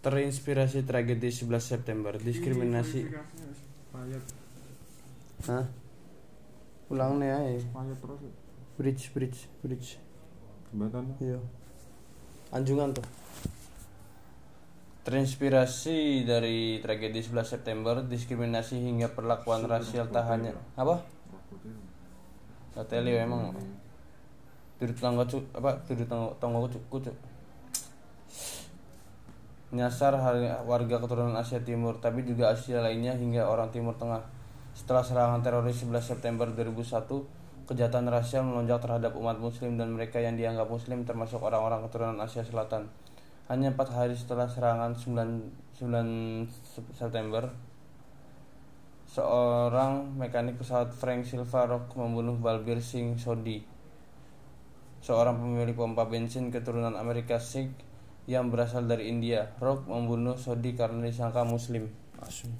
terinspirasi tragedi 11 September. Diskriminasi. Payet, Hah? ulang nih terus. bridge bridge bridge. Jembatan. iya. Anjungan tuh. Terinspirasi dari tragedi 11 September diskriminasi hingga perlakuan rasial tak hanya apa? Sateli emang turut tangga cuk apa? Turut tangga tangga cuk cuk nyasar har- warga keturunan Asia Timur tapi juga Asia lainnya hingga orang Timur Tengah. Setelah serangan teroris 11 September 2001 kejahatan rasial melonjak terhadap umat muslim dan mereka yang dianggap muslim termasuk orang-orang keturunan Asia Selatan. Hanya empat hari setelah serangan 9, 9 September seorang mekanik pesawat Frank Silva Rock membunuh Balbir Singh Sodhi seorang pemilik pompa bensin keturunan Amerika Sikh yang berasal dari India. Rock membunuh Sodhi karena disangka Muslim. Asum.